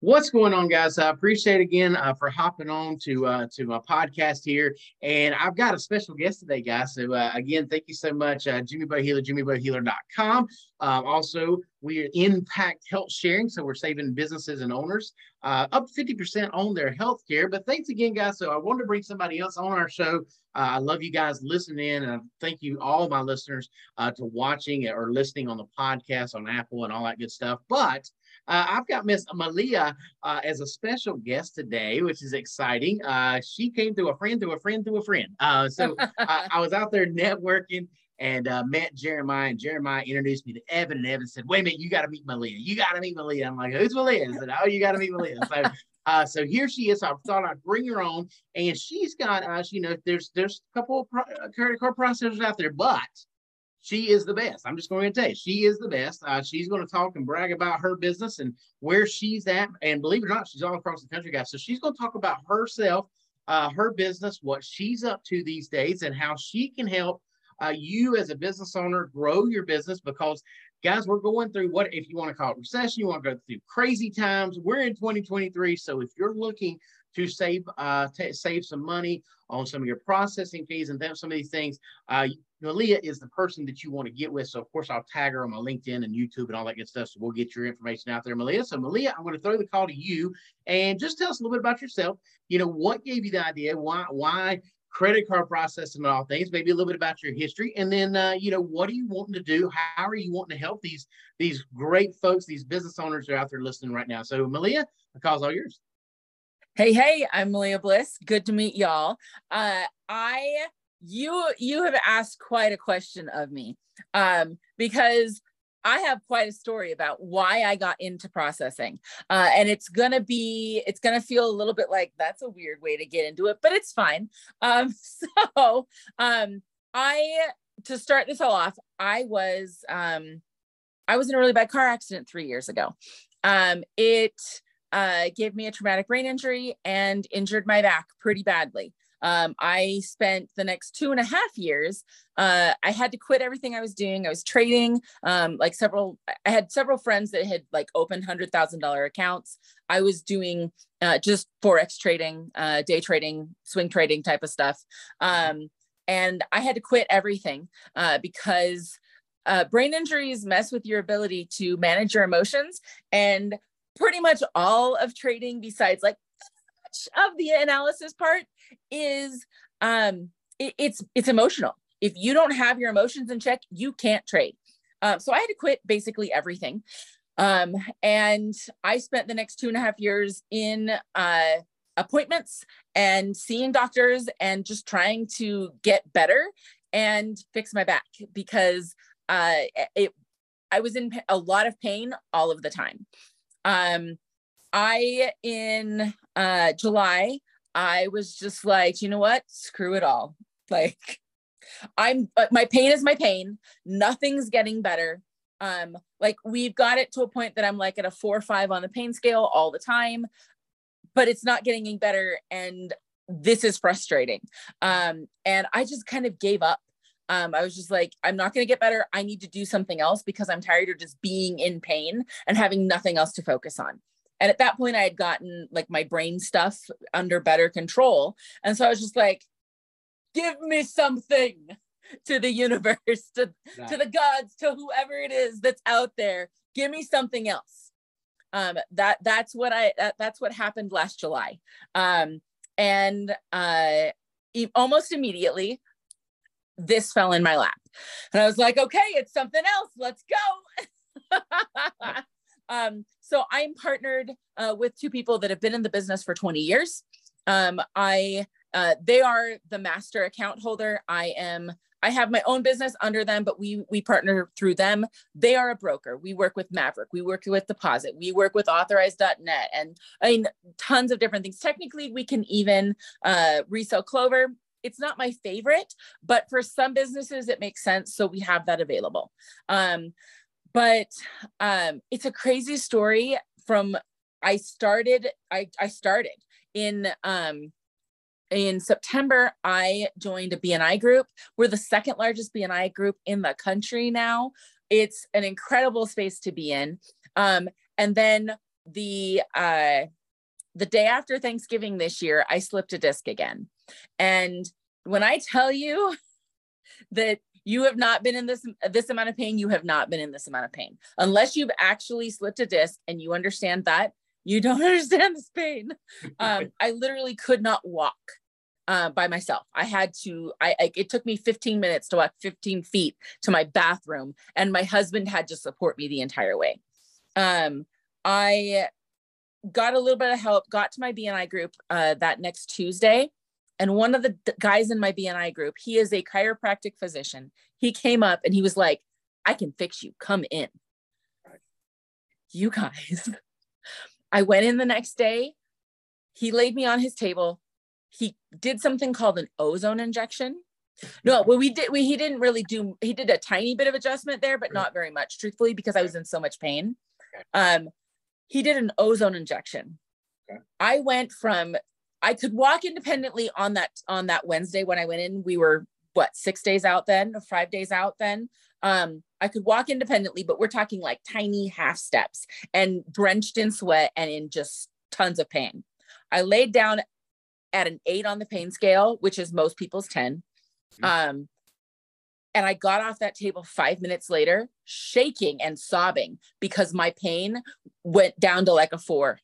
What's going on, guys? I appreciate again uh, for hopping on to uh, to my podcast here, and I've got a special guest today, guys. So uh, again, thank you so much, uh, Jimmy Boy Healer, JimmyBoyHealer.com. Um, also, we are Impact Health Sharing, so we're saving businesses and owners uh, up 50% on their health care. But thanks again, guys. So I wanted to bring somebody else on our show. Uh, I love you guys listening in, and thank you all my listeners uh, to watching or listening on the podcast on Apple and all that good stuff. But uh, I've got Miss Malia uh, as a special guest today, which is exciting. Uh, she came through a friend, through a friend, through a friend. Uh, so I, I, was out there networking and uh, met Jeremiah, and Jeremiah introduced me to Evan, and Evan said, "Wait a minute, you got to meet Malia. You got to meet Malia." I'm like, "Who's Malia?" I said, "Oh, you got to meet Malia." So. Uh, so here she is. So I thought I'd bring her on, and she's got, uh, you know, there's there's a couple of pro- credit card processors out there, but she is the best. I'm just going to tell you, she is the best. Uh, she's going to talk and brag about her business and where she's at. And believe it or not, she's all across the country, guys. So she's going to talk about herself, uh, her business, what she's up to these days, and how she can help uh, you as a business owner grow your business. Because, guys, we're going through what if you want to call it recession, you want to go through crazy times. We're in 2023, so if you're looking to save uh, t- save some money on some of your processing fees and some of these things, uh, Malia is the person that you want to get with. So, of course, I'll tag her on my LinkedIn and YouTube and all that good stuff. So, we'll get your information out there, Malia. So, Malia, I'm going to throw the call to you and just tell us a little bit about yourself. You know, what gave you the idea? Why, why credit card processing and all things? Maybe a little bit about your history, and then, uh, you know, what are you wanting to do? How are you wanting to help these these great folks, these business owners that are out there listening right now? So, Malia, the call's all yours. Hey, hey, I'm Malia Bliss. Good to meet y'all. Uh, I you you have asked quite a question of me um, because I have quite a story about why I got into processing. Uh, and it's to be, it's to feel a little bit like that's a weird way to get into it, but it's fine. Um, so um, I, to start this all off, I was, um, I was in a really bad car accident three years ago. Um, it uh, gave me a traumatic brain injury and injured my back pretty badly. Um, I spent the next two and a half years. Uh, I had to quit everything I was doing. I was trading, um, like several. I had several friends that had like opened hundred thousand dollar accounts. I was doing uh, just forex trading, uh, day trading, swing trading type of stuff, um, and I had to quit everything uh, because uh, brain injuries mess with your ability to manage your emotions and pretty much all of trading besides like of the analysis part is um it, it's it's emotional. If you don't have your emotions in check you can't trade. Um, so i had to quit basically everything. Um, and i spent the next two and a half years in uh, appointments and seeing doctors and just trying to get better and fix my back because uh, it i was in a lot of pain all of the time. Um, I in uh July, I was just like, you know what? Screw it all. Like I'm uh, my pain is my pain. Nothing's getting better. Um like we've got it to a point that I'm like at a 4 or 5 on the pain scale all the time, but it's not getting any better and this is frustrating. Um and I just kind of gave up um, I was just like, I'm not going to get better. I need to do something else because I'm tired of just being in pain and having nothing else to focus on. And at that point, I had gotten like my brain stuff under better control. And so I was just like, give me something to the universe, to, to the gods, to whoever it is that's out there. Give me something else. Um, that that's what I that, that's what happened last July. Um, and uh, e- almost immediately, this fell in my lap, and I was like, okay, it's something else. Let's go. Um, so I'm partnered uh, with two people that have been in the business for 20 years. Um, I uh, they are the master account holder. I am I have my own business under them, but we we partner through them. They are a broker. We work with Maverick. We work with Deposit. We work with Authorize.net, and I mean tons of different things. Technically, we can even uh, resell Clover. It's not my favorite, but for some businesses it makes sense, so we have that available. Um, but um, it's a crazy story from I started I I started in um in September I joined a BNI group. We're the second largest BNI group in the country now. It's an incredible space to be in. Um, and then the uh the day after Thanksgiving this year, I slipped a disc again. And when I tell you that you have not been in this this amount of pain, you have not been in this amount of pain. Unless you've actually slipped a disc and you understand that, you don't understand this pain. Um, I literally could not walk uh, by myself. I had to, I, I, it took me 15 minutes to walk 15 feet to my bathroom, and my husband had to support me the entire way. Um, I got a little bit of help, got to my BNI group uh, that next Tuesday. And one of the guys in my BNI group, he is a chiropractic physician. He came up and he was like, I can fix you. Come in. You guys. I went in the next day. He laid me on his table. He did something called an ozone injection. No, well, we did. We he didn't really do. He did a tiny bit of adjustment there, but not very much, truthfully, because I was in so much pain. Um, he did an ozone injection. Okay. I went from I could walk independently on that on that Wednesday when I went in. We were what six days out then, or five days out then. Um, I could walk independently, but we're talking like tiny half steps and drenched in sweat and in just tons of pain. I laid down at an eight on the pain scale, which is most people's 10. Mm-hmm. Um, and I got off that table five minutes later, shaking and sobbing because my pain went down to like a four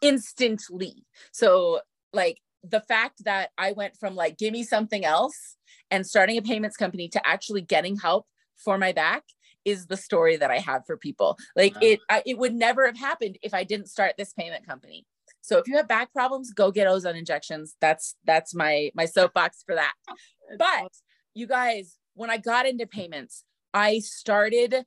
instantly. So, like, the fact that I went from like, give me something else and starting a payments company to actually getting help for my back is the story that I have for people. Like wow. it, I, it would never have happened if I didn't start this payment company. So if you have back problems, go get ozone injections. That's that's my my soapbox for that. But you guys, when I got into payments, I started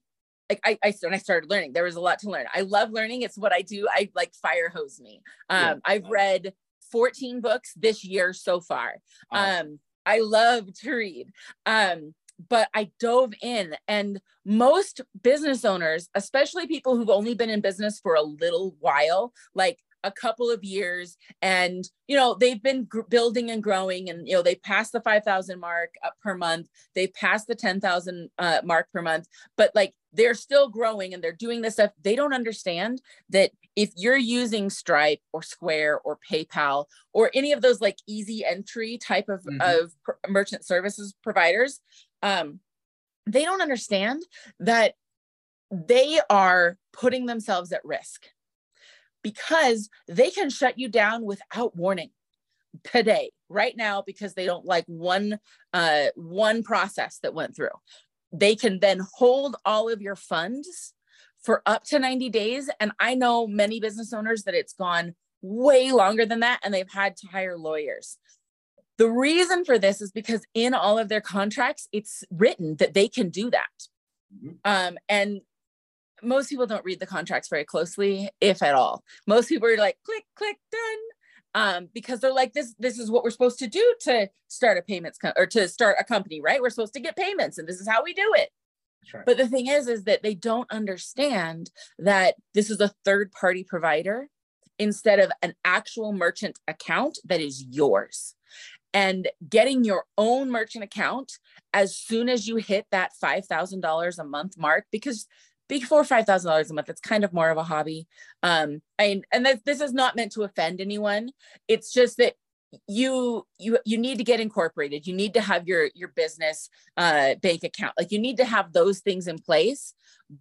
like I, I when I started learning, there was a lot to learn. I love learning. It's what I do. I like fire hose me. Um, yeah. I've read 14 books this year so far. Um, I love to read. Um, but I dove in, and most business owners, especially people who've only been in business for a little while, like a couple of years and you know they've been gr- building and growing and you know they passed the 5000 mark per month they passed the 10000 uh, mark per month but like they're still growing and they're doing this stuff they don't understand that if you're using stripe or square or paypal or any of those like easy entry type of, mm-hmm. of merchant services providers um, they don't understand that they are putting themselves at risk because they can shut you down without warning today right now because they don't like one uh one process that went through they can then hold all of your funds for up to 90 days and i know many business owners that it's gone way longer than that and they've had to hire lawyers the reason for this is because in all of their contracts it's written that they can do that mm-hmm. um, and most people don't read the contracts very closely, if at all. Most people are like, click, click, done. Um, because they're like, this, this is what we're supposed to do to start a payments co- or to start a company, right? We're supposed to get payments and this is how we do it. Right. But the thing is, is that they don't understand that this is a third party provider instead of an actual merchant account that is yours. And getting your own merchant account as soon as you hit that $5,000 a month mark, because before five thousand dollars a month, it's kind of more of a hobby. Um, and and that this is not meant to offend anyone. It's just that you you you need to get incorporated. You need to have your your business uh, bank account. Like you need to have those things in place.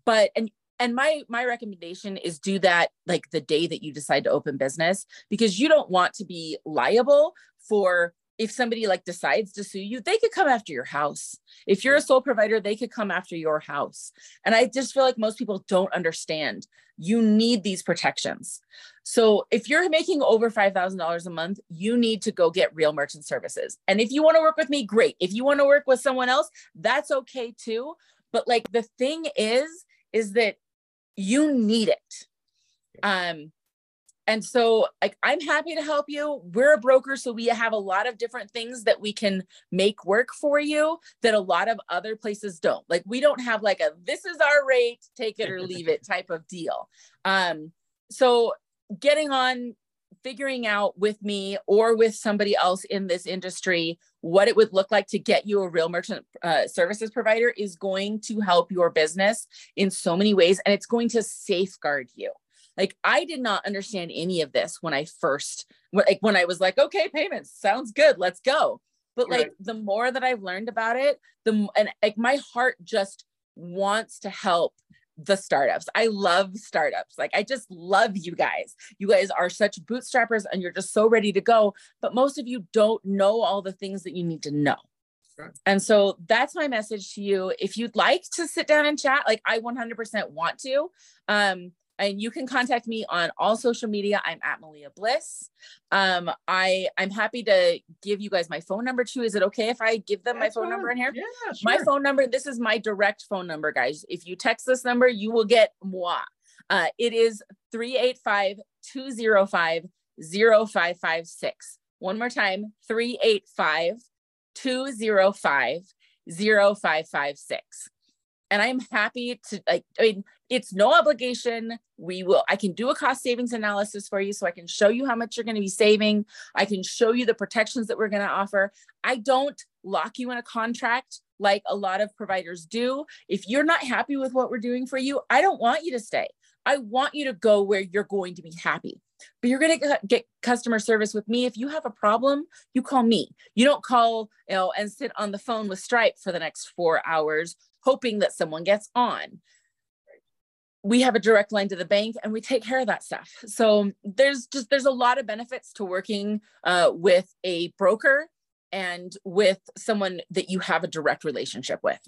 But and and my my recommendation is do that like the day that you decide to open business because you don't want to be liable for if somebody like decides to sue you, they could come after your house. If you're a sole provider, they could come after your house. And I just feel like most people don't understand. You need these protections. So if you're making over $5,000 a month, you need to go get real merchant services. And if you want to work with me, great. If you want to work with someone else, that's okay too. But like the thing is, is that you need it. Um, and so like i'm happy to help you. We're a broker so we have a lot of different things that we can make work for you that a lot of other places don't. Like we don't have like a this is our rate take it or leave it type of deal. Um so getting on figuring out with me or with somebody else in this industry what it would look like to get you a real merchant uh, services provider is going to help your business in so many ways and it's going to safeguard you Like I did not understand any of this when I first like when I was like, okay, payments sounds good, let's go. But like right. the more that I've learned about it, the and like my heart just wants to help the startups. I love startups. Like I just love you guys. You guys are such bootstrappers and you're just so ready to go, but most of you don't know all the things that you need to know. And so that's my message to you. If you'd like to sit down and chat, like I 100% want to, um, and you can contact me on all social media. I'm at Malia Bliss. Um, I I'm happy to give you guys my phone number too. Is it okay if I give them That's my phone fine. number in here? Yeah, sure. My phone number. This is my direct phone number, guys. If you text this number, you will get moi. Uh, it is 385 205 0556. One more time 385 205 0556. And I'm happy to like, I mean, it's no obligation. We will, I can do a cost savings analysis for you so I can show you how much you're going to be saving. I can show you the protections that we're going to offer. I don't lock you in a contract like a lot of providers do. If you're not happy with what we're doing for you, I don't want you to stay. I want you to go where you're going to be happy. But you're going to get customer service with me. If you have a problem, you call me. You don't call, you know, and sit on the phone with Stripe for the next four hours hoping that someone gets on. We have a direct line to the bank and we take care of that stuff. So there's just there's a lot of benefits to working uh, with a broker and with someone that you have a direct relationship with.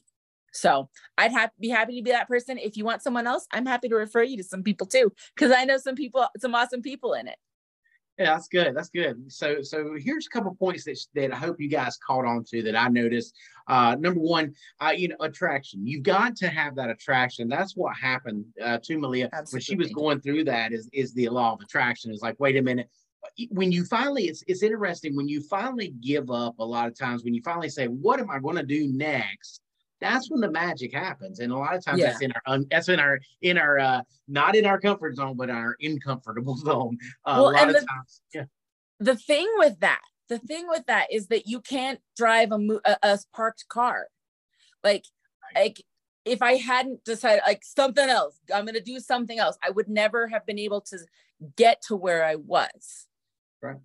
So I'd have, be happy to be that person. If you want someone else, I'm happy to refer you to some people too, because I know some people, some awesome people in it. Yeah, that's good. That's good. So, so here's a couple points that that I hope you guys caught on to that I noticed. Uh, number one, uh, you know, attraction. You've got to have that attraction. That's what happened uh, to Malia Absolutely. when she was going through that. Is is the law of attraction? Is like, wait a minute. When you finally, it's it's interesting when you finally give up. A lot of times, when you finally say, "What am I going to do next?" That's when the magic happens and a lot of times yeah. that's in our that's in our in our uh not in our comfort zone but our uncomfortable zone uh, well, a lot of the, times. Yeah. the thing with that the thing with that is that you can't drive a, a, a parked car. Like like if i hadn't decided like something else i'm going to do something else i would never have been able to get to where i was. Right.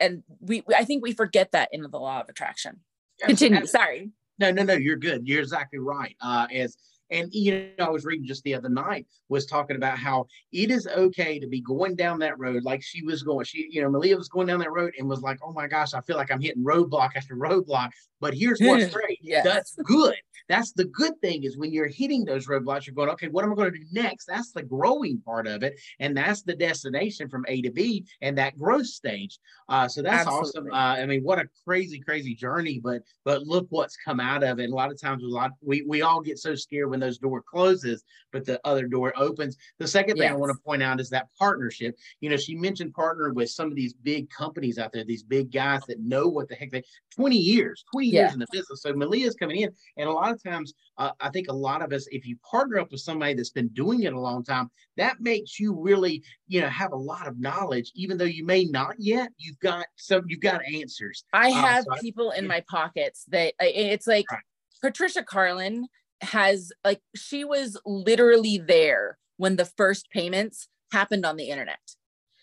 And we i think we forget that in the law of attraction. Continue sorry no, no, no. You're good. You're exactly right. Uh, as and you know, I was reading just the other night was talking about how it is okay to be going down that road like she was going. She, you know, Malia was going down that road and was like, "Oh my gosh, I feel like I'm hitting roadblock after roadblock." But here's what's great. yes. That's good. That's the good thing is when you're hitting those roadblocks, you're going, okay, what am I going to do next? That's the growing part of it. And that's the destination from A to B and that growth stage. Uh, so that's Absolutely. awesome. Uh, I mean, what a crazy, crazy journey, but, but look what's come out of it. And a lot of times a lot, we, we all get so scared when those door closes, but the other door opens. The second thing yes. I want to point out is that partnership. You know, she mentioned partner with some of these big companies out there, these big guys that know what the heck they, 20 years, 20 yeah. years in the business. So Malia's coming in and a lot of times, uh, I think a lot of us, if you partner up with somebody that's been doing it a long time, that makes you really, you know, have a lot of knowledge, even though you may not yet. You've got some, you've got answers. I uh, have so people I, in yeah. my pockets that it's like right. Patricia Carlin has like she was literally there when the first payments happened on the internet.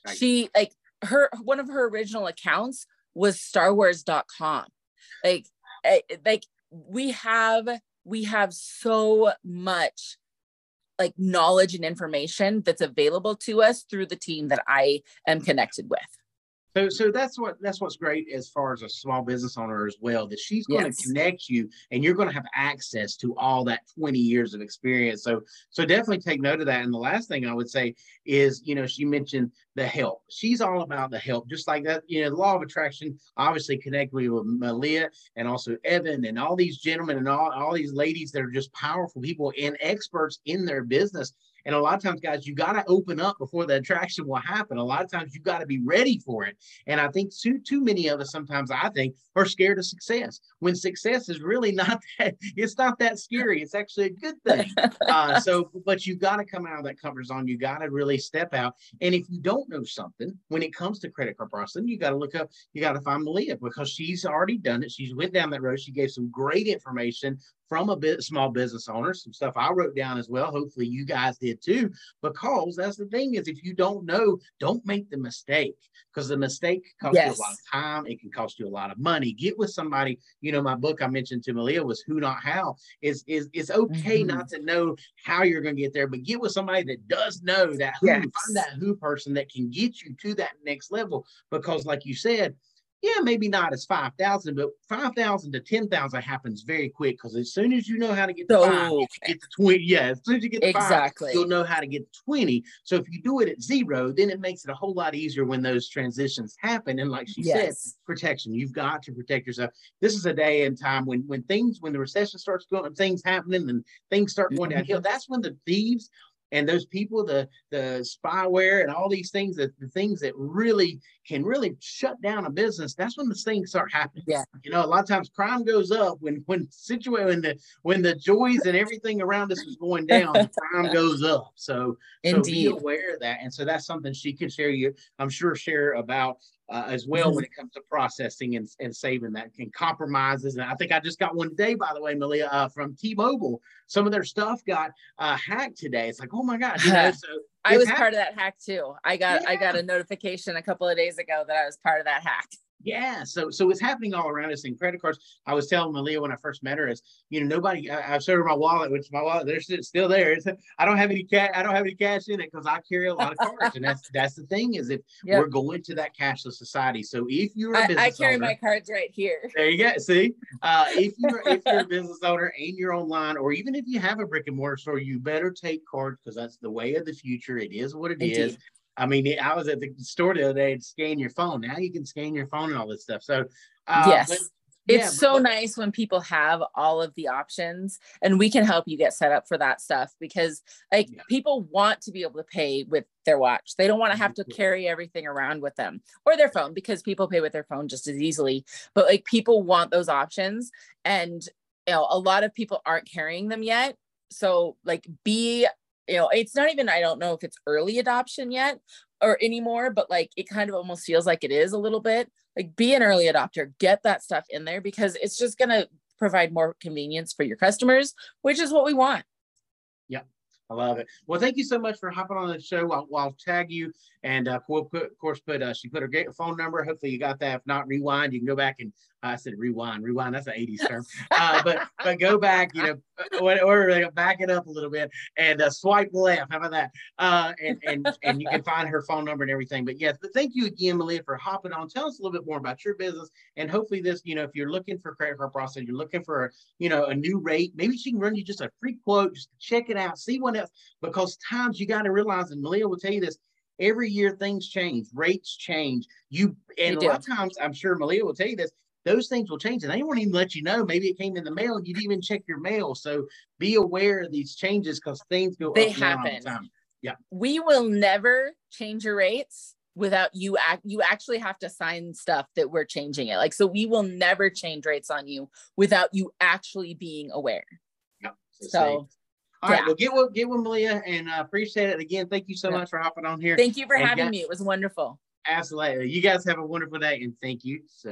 Right. She like her one of her original accounts was starwars.com. Like like we have we have so much like knowledge and information that's available to us through the team that I am connected with. So, so that's what that's what's great as far as a small business owner as well. That she's going yes. to connect you, and you're going to have access to all that 20 years of experience. So, so definitely take note of that. And the last thing I would say is, you know, she mentioned the help. She's all about the help, just like that. You know, the law of attraction obviously connect me with Malia and also Evan and all these gentlemen and all all these ladies that are just powerful people and experts in their business and a lot of times, guys, you got to open up before the attraction will happen. A lot of times, you got to be ready for it. And I think too too many of us sometimes I think are scared of success when success is really not that. It's not that scary. It's actually a good thing. Uh, so, but you got to come out of that comfort zone. You got to really step out. And if you don't know something when it comes to credit card processing, you got to look up. You got to find Malia because she's already done it. She's went down that road. She gave some great information from a bit small business owner, some stuff I wrote down as well. Hopefully you guys did too, because that's the thing is if you don't know, don't make the mistake because the mistake costs yes. you a lot of time. It can cost you a lot of money. Get with somebody, you know, my book I mentioned to Malia was who not how is, is it's okay mm-hmm. not to know how you're going to get there, but get with somebody that does know that who, yes. find that who person that can get you to that next level. Because like you said, yeah, maybe not as 5,000, but 5,000 to 10,000 happens very quick because as soon as you know how to get to so, five, get to 20. Yeah, as soon as you get to exactly. five, you'll know how to get to 20. So if you do it at zero, then it makes it a whole lot easier when those transitions happen. And like she yes. said, protection. You've got to protect yourself. This is a day and time when when things, when the recession starts going, things happening and things start going mm-hmm. downhill. That's when the thieves and those people the the spyware and all these things that the things that really can really shut down a business that's when the things start happening. Yeah. You know a lot of times crime goes up when when situation when the when the joys and everything around us is going down crime goes up. So Indeed. so be aware of that and so that's something she could share you i'm sure share about uh, as well mm-hmm. when it comes to processing and, and saving that can compromises. And I think I just got one today, by the way, Malia, uh, from T-Mobile. Some of their stuff got uh, hacked today. It's like, oh my God. You know, so I was part of that hack too. I got yeah. I got a notification a couple of days ago that I was part of that hack. Yeah, so so it's happening all around us in credit cards. I was telling Malia when I first met her is, you know, nobody. I, I showed her my wallet, which my wallet, there's still there. It's, I don't have any cash. I don't have any cash in it because I carry a lot of cards, and that's that's the thing is if yep. we're going to that cashless society. So if you're a business I, I carry owner, my cards right here. There you go. See, uh, if you're if you're a business owner and you're online, or even if you have a brick and mortar store, you better take cards because that's the way of the future. It is what it Indeed. is. I mean, I was at the store the other day to scan your phone. Now you can scan your phone and all this stuff. So, uh, yes. But, it's yeah, so but, nice when people have all of the options and we can help you get set up for that stuff because like yeah. people want to be able to pay with their watch they don't want to have to carry everything around with them or their phone because people pay with their phone just as easily but like people want those options and you know a lot of people aren't carrying them yet so like be you know it's not even i don't know if it's early adoption yet or anymore but like it kind of almost feels like it is a little bit like be an early adopter get that stuff in there because it's just going to provide more convenience for your customers which is what we want yep I love it. Well, thank you so much for hopping on the show. I'll, I'll tag you and uh, we'll put, of course, put uh, she put her phone number. Hopefully, you got that. If not, rewind. You can go back and I said rewind, rewind. That's an 80s term. Uh, but but go back, you know, or, or back it up a little bit and uh, swipe left. How about that? Uh, and and and you can find her phone number and everything. But yes, but thank you again, Malia, for hopping on. Tell us a little bit more about your business and hopefully this, you know, if you're looking for credit card processing, you're looking for a, you know a new rate. Maybe she can run you just a free quote, just check it out, see what else. Because times you got to realize, and Malia will tell you this every year things change, rates change. You and a lot of times, I'm sure Malia will tell you this, those things will change and they won't even let you know. Maybe it came in the mail and you didn't even check your mail. So be aware of these changes because things go they happen. The yeah. We will never change your rates without you act you actually have to sign stuff that we're changing it. Like so we will never change rates on you without you actually being aware. Yep. So, so all yeah. right, well, get with get with Malia and uh, appreciate it again. Thank you so yeah. much for hopping on here. Thank you for and having me. It was wonderful. Absolutely. You guys have a wonderful day and thank you. So.